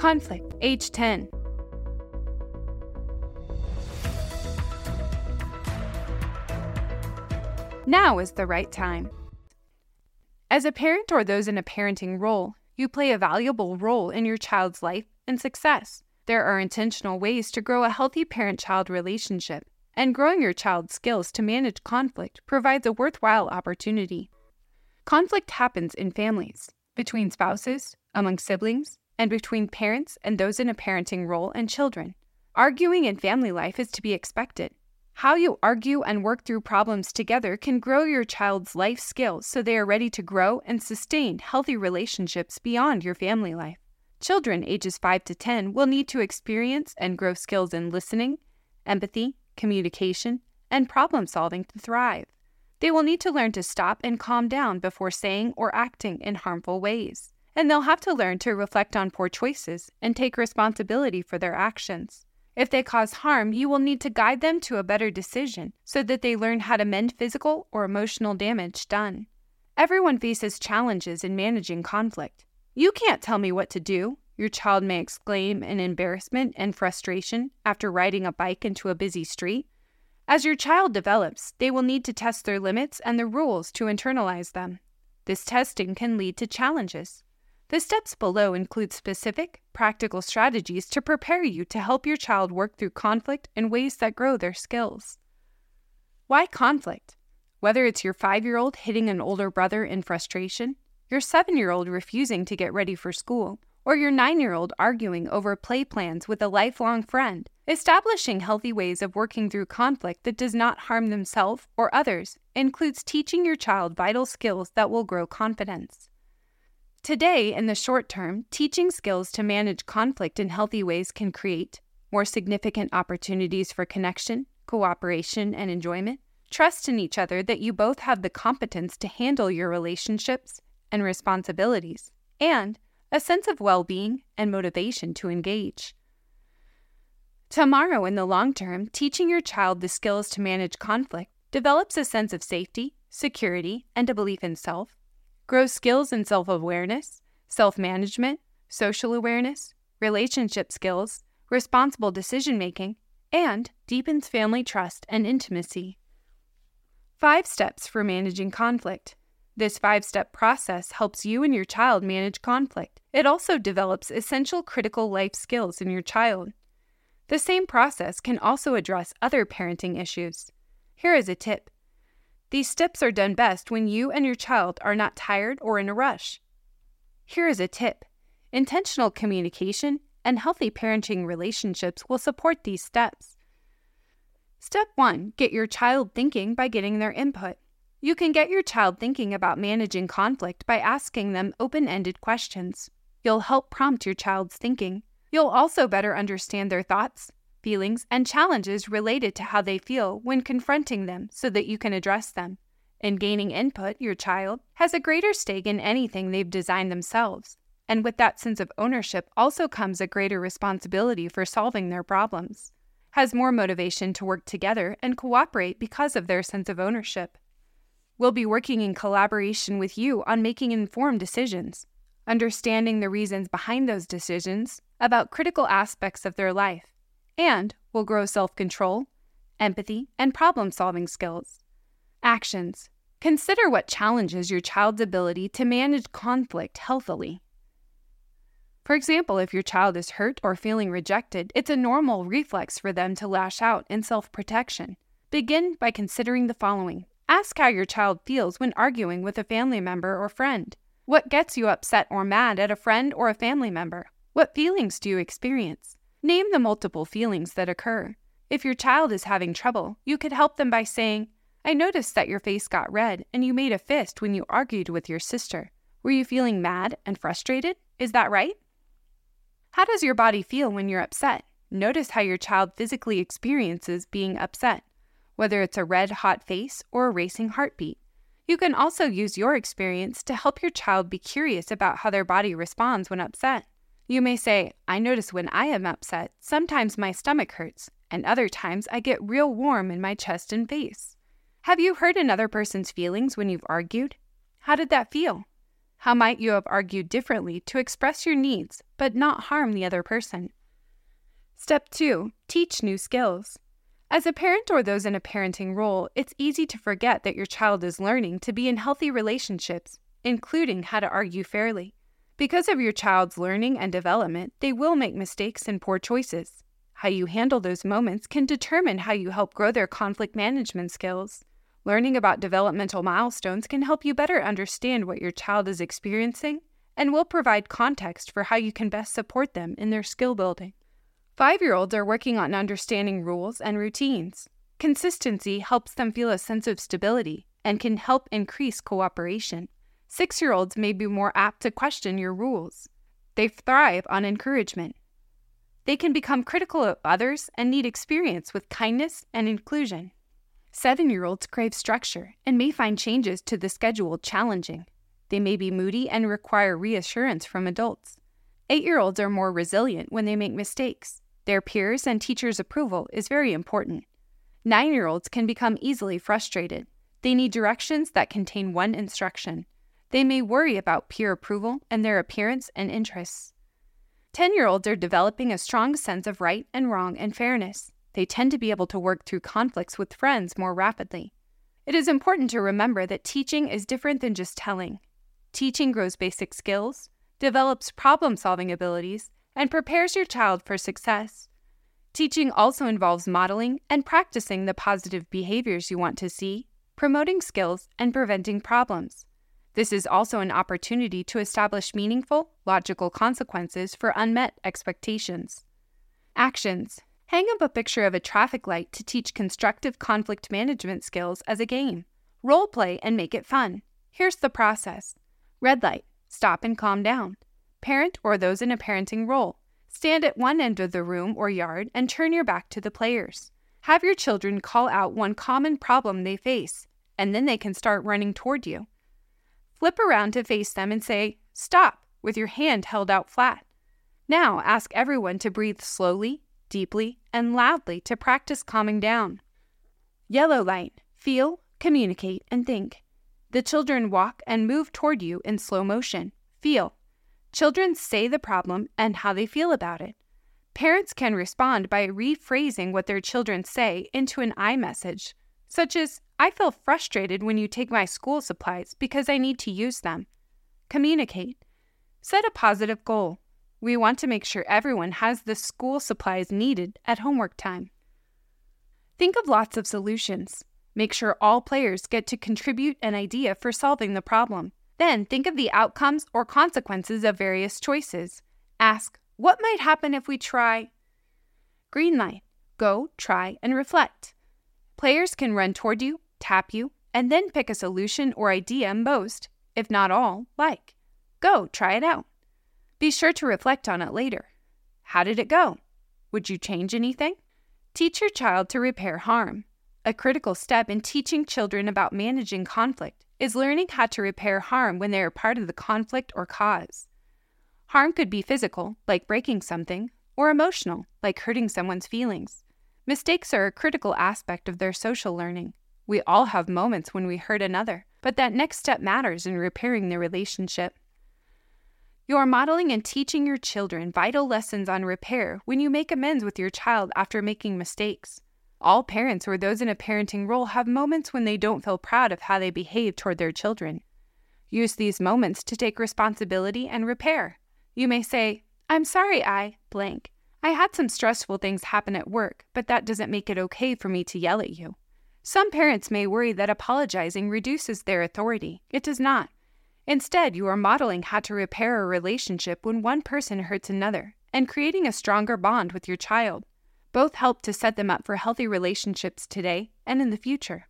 Conflict, age 10. Now is the right time. As a parent or those in a parenting role, you play a valuable role in your child's life and success. There are intentional ways to grow a healthy parent child relationship, and growing your child's skills to manage conflict provides a worthwhile opportunity. Conflict happens in families, between spouses, among siblings, and between parents and those in a parenting role and children. Arguing in family life is to be expected. How you argue and work through problems together can grow your child's life skills so they are ready to grow and sustain healthy relationships beyond your family life. Children ages 5 to 10 will need to experience and grow skills in listening, empathy, communication, and problem solving to thrive. They will need to learn to stop and calm down before saying or acting in harmful ways. And they'll have to learn to reflect on poor choices and take responsibility for their actions. If they cause harm, you will need to guide them to a better decision so that they learn how to mend physical or emotional damage done. Everyone faces challenges in managing conflict. You can't tell me what to do, your child may exclaim in embarrassment and frustration after riding a bike into a busy street. As your child develops, they will need to test their limits and the rules to internalize them. This testing can lead to challenges. The steps below include specific, practical strategies to prepare you to help your child work through conflict in ways that grow their skills. Why conflict? Whether it's your five year old hitting an older brother in frustration, your seven year old refusing to get ready for school, or your nine year old arguing over play plans with a lifelong friend. Establishing healthy ways of working through conflict that does not harm themselves or others includes teaching your child vital skills that will grow confidence. Today, in the short term, teaching skills to manage conflict in healthy ways can create more significant opportunities for connection, cooperation, and enjoyment, trust in each other that you both have the competence to handle your relationships and responsibilities, and a sense of well being and motivation to engage. Tomorrow, in the long term, teaching your child the skills to manage conflict develops a sense of safety, security, and a belief in self, grows skills in self awareness, self management, social awareness, relationship skills, responsible decision making, and deepens family trust and intimacy. Five steps for managing conflict. This five step process helps you and your child manage conflict. It also develops essential critical life skills in your child. The same process can also address other parenting issues. Here is a tip these steps are done best when you and your child are not tired or in a rush. Here is a tip intentional communication and healthy parenting relationships will support these steps. Step 1 Get your child thinking by getting their input. You can get your child thinking about managing conflict by asking them open ended questions. You'll help prompt your child's thinking. You'll also better understand their thoughts, feelings, and challenges related to how they feel when confronting them so that you can address them. In gaining input, your child has a greater stake in anything they've designed themselves. And with that sense of ownership also comes a greater responsibility for solving their problems. Has more motivation to work together and cooperate because of their sense of ownership We'll be working in collaboration with you on making informed decisions, understanding the reasons behind those decisions about critical aspects of their life, and will grow self control, empathy, and problem solving skills. Actions Consider what challenges your child's ability to manage conflict healthily. For example, if your child is hurt or feeling rejected, it's a normal reflex for them to lash out in self protection. Begin by considering the following Ask how your child feels when arguing with a family member or friend. What gets you upset or mad at a friend or a family member? What feelings do you experience? Name the multiple feelings that occur. If your child is having trouble, you could help them by saying, I noticed that your face got red and you made a fist when you argued with your sister. Were you feeling mad and frustrated? Is that right? How does your body feel when you're upset? Notice how your child physically experiences being upset whether it's a red hot face or a racing heartbeat. You can also use your experience to help your child be curious about how their body responds when upset. You may say, I notice when I am upset, sometimes my stomach hurts, and other times I get real warm in my chest and face. Have you hurt another person's feelings when you've argued? How did that feel? How might you have argued differently to express your needs but not harm the other person? Step 2 Teach new skills. As a parent or those in a parenting role, it's easy to forget that your child is learning to be in healthy relationships, including how to argue fairly. Because of your child's learning and development, they will make mistakes and poor choices. How you handle those moments can determine how you help grow their conflict management skills. Learning about developmental milestones can help you better understand what your child is experiencing and will provide context for how you can best support them in their skill building. Five year olds are working on understanding rules and routines. Consistency helps them feel a sense of stability and can help increase cooperation. Six year olds may be more apt to question your rules. They thrive on encouragement. They can become critical of others and need experience with kindness and inclusion. Seven year olds crave structure and may find changes to the schedule challenging. They may be moody and require reassurance from adults. Eight year olds are more resilient when they make mistakes. Their peers' and teachers' approval is very important. Nine year olds can become easily frustrated. They need directions that contain one instruction. They may worry about peer approval and their appearance and interests. 10 year olds are developing a strong sense of right and wrong and fairness. They tend to be able to work through conflicts with friends more rapidly. It is important to remember that teaching is different than just telling. Teaching grows basic skills, develops problem solving abilities, and prepares your child for success. Teaching also involves modeling and practicing the positive behaviors you want to see, promoting skills, and preventing problems. This is also an opportunity to establish meaningful, logical consequences for unmet expectations. Actions Hang up a picture of a traffic light to teach constructive conflict management skills as a game. Role play and make it fun. Here's the process Red light, stop and calm down parent or those in a parenting role. Stand at one end of the room or yard and turn your back to the players. Have your children call out one common problem they face, and then they can start running toward you. Flip around to face them and say, Stop, with your hand held out flat. Now ask everyone to breathe slowly, deeply, and loudly to practice calming down. Yellow light, feel, communicate, and think. The children walk and move toward you in slow motion. Feel, Children say the problem and how they feel about it. Parents can respond by rephrasing what their children say into an I message, such as, I feel frustrated when you take my school supplies because I need to use them. Communicate. Set a positive goal. We want to make sure everyone has the school supplies needed at homework time. Think of lots of solutions. Make sure all players get to contribute an idea for solving the problem. Then think of the outcomes or consequences of various choices. Ask, what might happen if we try? Green light. Go, try, and reflect. Players can run toward you, tap you, and then pick a solution or idea most, if not all, like. Go, try it out. Be sure to reflect on it later. How did it go? Would you change anything? Teach your child to repair harm. A critical step in teaching children about managing conflict is learning how to repair harm when they are part of the conflict or cause. Harm could be physical, like breaking something, or emotional, like hurting someone's feelings. Mistakes are a critical aspect of their social learning. We all have moments when we hurt another, but that next step matters in repairing the relationship. You are modeling and teaching your children vital lessons on repair when you make amends with your child after making mistakes. All parents or those in a parenting role have moments when they don't feel proud of how they behave toward their children. Use these moments to take responsibility and repair. You may say, I'm sorry, I blank. I had some stressful things happen at work, but that doesn't make it okay for me to yell at you. Some parents may worry that apologizing reduces their authority. It does not. Instead, you are modeling how to repair a relationship when one person hurts another and creating a stronger bond with your child. Both help to set them up for healthy relationships today and in the future.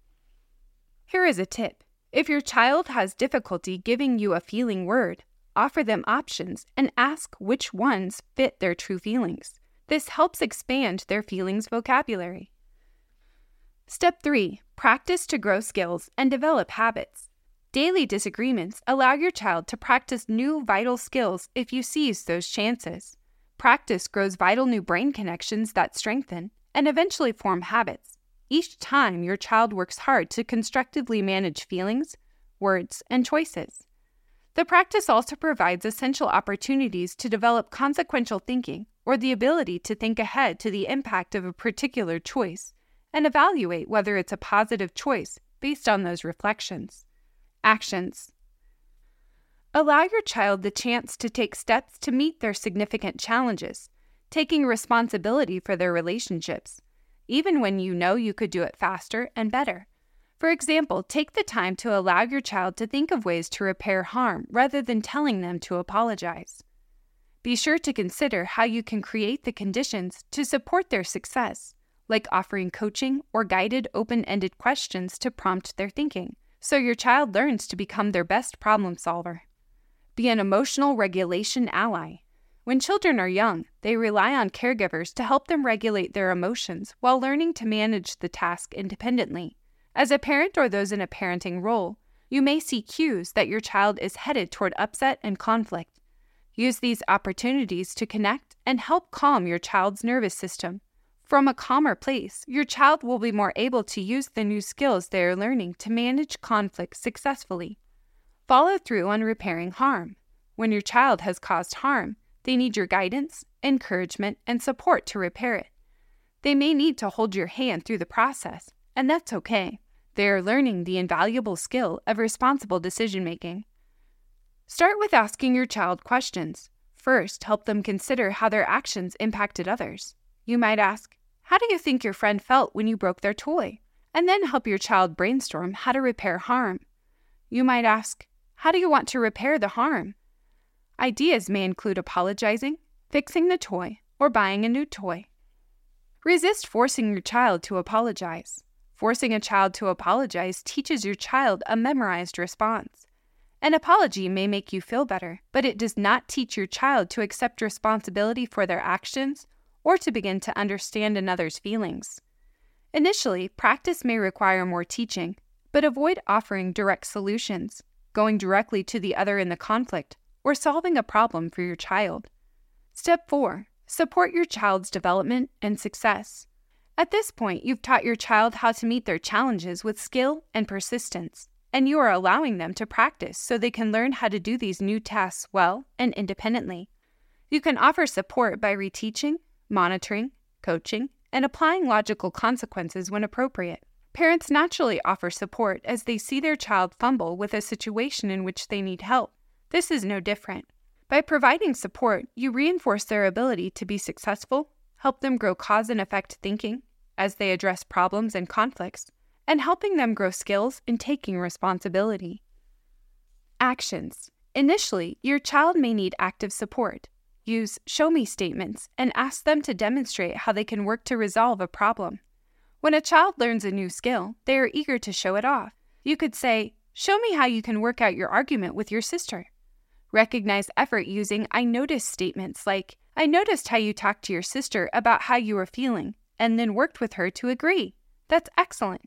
Here is a tip if your child has difficulty giving you a feeling word, offer them options and ask which ones fit their true feelings. This helps expand their feelings vocabulary. Step 3 Practice to grow skills and develop habits. Daily disagreements allow your child to practice new vital skills if you seize those chances. Practice grows vital new brain connections that strengthen and eventually form habits. Each time your child works hard to constructively manage feelings, words, and choices. The practice also provides essential opportunities to develop consequential thinking or the ability to think ahead to the impact of a particular choice and evaluate whether it's a positive choice based on those reflections. Actions Allow your child the chance to take steps to meet their significant challenges, taking responsibility for their relationships, even when you know you could do it faster and better. For example, take the time to allow your child to think of ways to repair harm rather than telling them to apologize. Be sure to consider how you can create the conditions to support their success, like offering coaching or guided open ended questions to prompt their thinking, so your child learns to become their best problem solver. Be an emotional regulation ally. When children are young, they rely on caregivers to help them regulate their emotions while learning to manage the task independently. As a parent or those in a parenting role, you may see cues that your child is headed toward upset and conflict. Use these opportunities to connect and help calm your child's nervous system. From a calmer place, your child will be more able to use the new skills they are learning to manage conflict successfully. Follow through on repairing harm. When your child has caused harm, they need your guidance, encouragement, and support to repair it. They may need to hold your hand through the process, and that's okay. They are learning the invaluable skill of responsible decision making. Start with asking your child questions. First, help them consider how their actions impacted others. You might ask, How do you think your friend felt when you broke their toy? And then help your child brainstorm how to repair harm. You might ask, how do you want to repair the harm? Ideas may include apologizing, fixing the toy, or buying a new toy. Resist forcing your child to apologize. Forcing a child to apologize teaches your child a memorized response. An apology may make you feel better, but it does not teach your child to accept responsibility for their actions or to begin to understand another's feelings. Initially, practice may require more teaching, but avoid offering direct solutions going directly to the other in the conflict, or solving a problem for your child. Step 4 Support your child's development and success. At this point, you've taught your child how to meet their challenges with skill and persistence, and you are allowing them to practice so they can learn how to do these new tasks well and independently. You can offer support by reteaching, monitoring, coaching, and applying logical consequences when appropriate. Parents naturally offer support as they see their child fumble with a situation in which they need help. This is no different. By providing support, you reinforce their ability to be successful, help them grow cause and effect thinking as they address problems and conflicts, and helping them grow skills in taking responsibility. Actions. Initially, your child may need active support. Use show me statements and ask them to demonstrate how they can work to resolve a problem. When a child learns a new skill, they are eager to show it off. You could say, Show me how you can work out your argument with your sister. Recognize effort using I noticed statements like, I noticed how you talked to your sister about how you were feeling, and then worked with her to agree. That's excellent.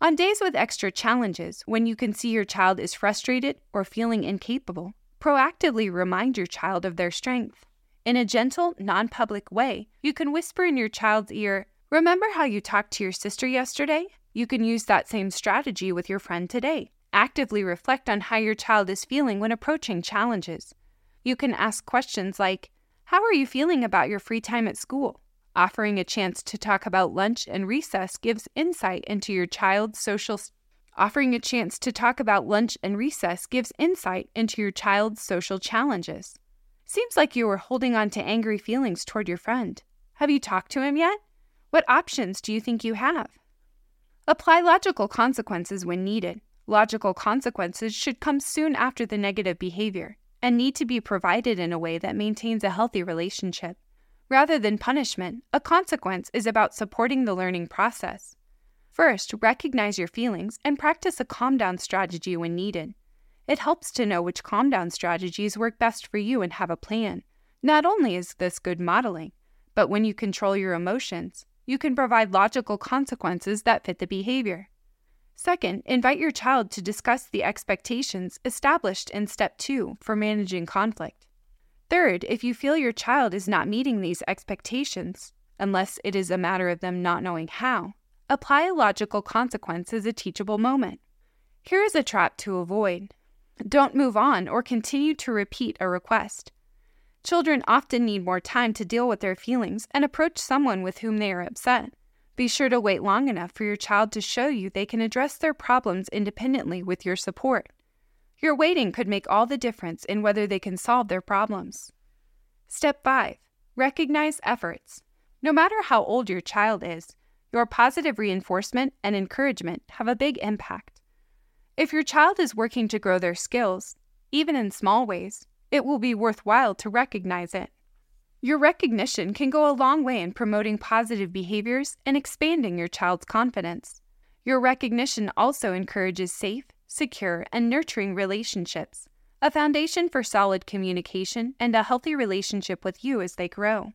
On days with extra challenges, when you can see your child is frustrated or feeling incapable, proactively remind your child of their strength. In a gentle, non public way, you can whisper in your child's ear, Remember how you talked to your sister yesterday? You can use that same strategy with your friend today. Actively reflect on how your child is feeling when approaching challenges. You can ask questions like How are you feeling about your free time at school? Offering a chance to talk about lunch and recess gives insight into your child's social Offering a chance to talk about lunch and recess gives insight into your child's social challenges. Seems like you are holding on to angry feelings toward your friend. Have you talked to him yet? What options do you think you have? Apply logical consequences when needed. Logical consequences should come soon after the negative behavior and need to be provided in a way that maintains a healthy relationship. Rather than punishment, a consequence is about supporting the learning process. First, recognize your feelings and practice a calm down strategy when needed. It helps to know which calm down strategies work best for you and have a plan. Not only is this good modeling, but when you control your emotions, you can provide logical consequences that fit the behavior. Second, invite your child to discuss the expectations established in Step 2 for managing conflict. Third, if you feel your child is not meeting these expectations, unless it is a matter of them not knowing how, apply a logical consequence as a teachable moment. Here is a trap to avoid. Don't move on or continue to repeat a request. Children often need more time to deal with their feelings and approach someone with whom they are upset. Be sure to wait long enough for your child to show you they can address their problems independently with your support. Your waiting could make all the difference in whether they can solve their problems. Step 5 Recognize efforts. No matter how old your child is, your positive reinforcement and encouragement have a big impact. If your child is working to grow their skills, even in small ways, it will be worthwhile to recognize it. Your recognition can go a long way in promoting positive behaviors and expanding your child's confidence. Your recognition also encourages safe, secure, and nurturing relationships, a foundation for solid communication and a healthy relationship with you as they grow.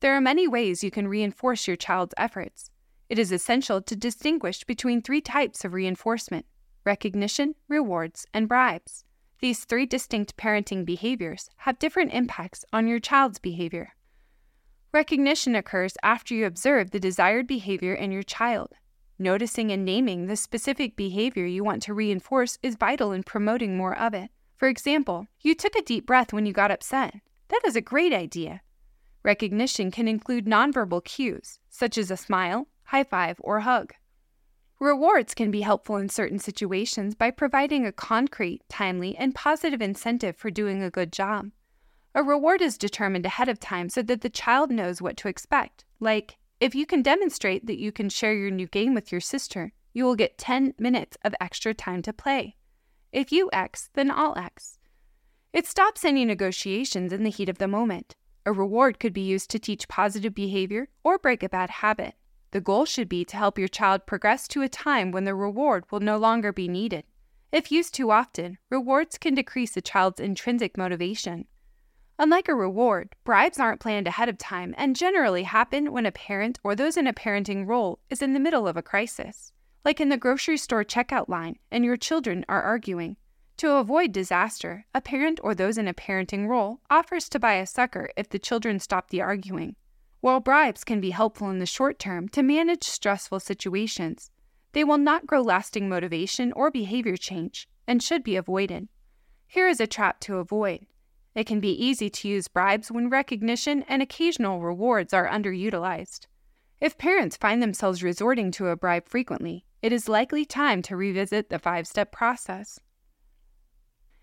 There are many ways you can reinforce your child's efforts. It is essential to distinguish between three types of reinforcement recognition, rewards, and bribes. These three distinct parenting behaviors have different impacts on your child's behavior. Recognition occurs after you observe the desired behavior in your child. Noticing and naming the specific behavior you want to reinforce is vital in promoting more of it. For example, you took a deep breath when you got upset. That is a great idea. Recognition can include nonverbal cues, such as a smile, high five, or hug. Rewards can be helpful in certain situations by providing a concrete, timely, and positive incentive for doing a good job. A reward is determined ahead of time so that the child knows what to expect. Like, if you can demonstrate that you can share your new game with your sister, you will get 10 minutes of extra time to play. If you X, then I'll X. It stops any negotiations in the heat of the moment. A reward could be used to teach positive behavior or break a bad habit. The goal should be to help your child progress to a time when the reward will no longer be needed. If used too often, rewards can decrease a child's intrinsic motivation. Unlike a reward, bribes aren't planned ahead of time and generally happen when a parent or those in a parenting role is in the middle of a crisis, like in the grocery store checkout line and your children are arguing. To avoid disaster, a parent or those in a parenting role offers to buy a sucker if the children stop the arguing. While bribes can be helpful in the short term to manage stressful situations, they will not grow lasting motivation or behavior change and should be avoided. Here is a trap to avoid. It can be easy to use bribes when recognition and occasional rewards are underutilized. If parents find themselves resorting to a bribe frequently, it is likely time to revisit the five step process.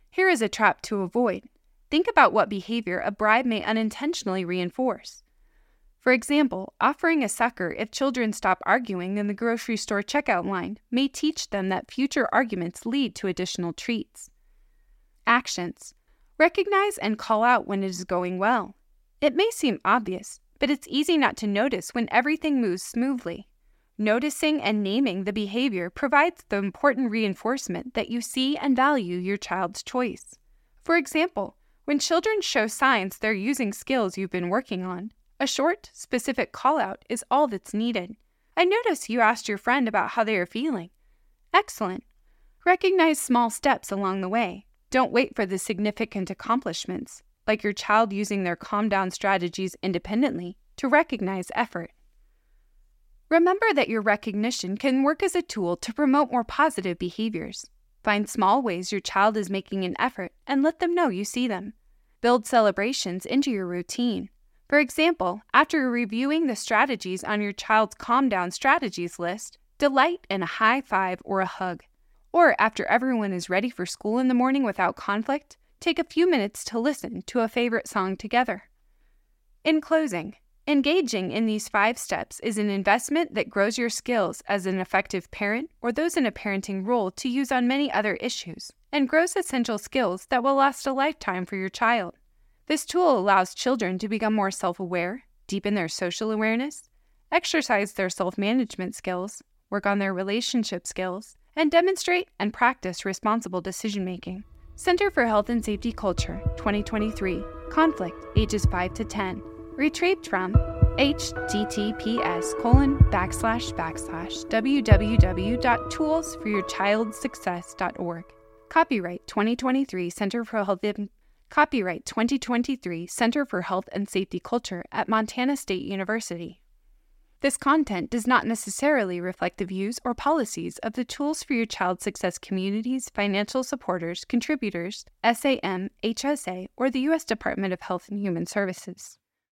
Here is a trap to avoid. Think about what behavior a bribe may unintentionally reinforce. For example, offering a sucker if children stop arguing in the grocery store checkout line may teach them that future arguments lead to additional treats. Actions Recognize and call out when it is going well. It may seem obvious, but it's easy not to notice when everything moves smoothly. Noticing and naming the behavior provides the important reinforcement that you see and value your child's choice. For example, when children show signs they're using skills you've been working on, a short, specific call out is all that's needed. I notice you asked your friend about how they are feeling. Excellent. Recognize small steps along the way. Don't wait for the significant accomplishments, like your child using their calm down strategies independently, to recognize effort. Remember that your recognition can work as a tool to promote more positive behaviors. Find small ways your child is making an effort and let them know you see them. Build celebrations into your routine. For example, after reviewing the strategies on your child's calm down strategies list, delight in a high five or a hug. Or after everyone is ready for school in the morning without conflict, take a few minutes to listen to a favorite song together. In closing, engaging in these five steps is an investment that grows your skills as an effective parent or those in a parenting role to use on many other issues, and grows essential skills that will last a lifetime for your child. This tool allows children to become more self aware, deepen their social awareness, exercise their self management skills, work on their relationship skills, and demonstrate and practice responsible decision making. Center for Health and Safety Culture 2023 Conflict Ages 5 to 10. Retrieved from https colon backslash backslash www.toolsforyourchildsuccess.org. Copyright 2023 Center for Health and Copyright 2023 Center for Health and Safety Culture at Montana State University. This content does not necessarily reflect the views or policies of the Tools for Your Child Success communities, financial supporters, contributors, SAM, HSA, or the U.S. Department of Health and Human Services.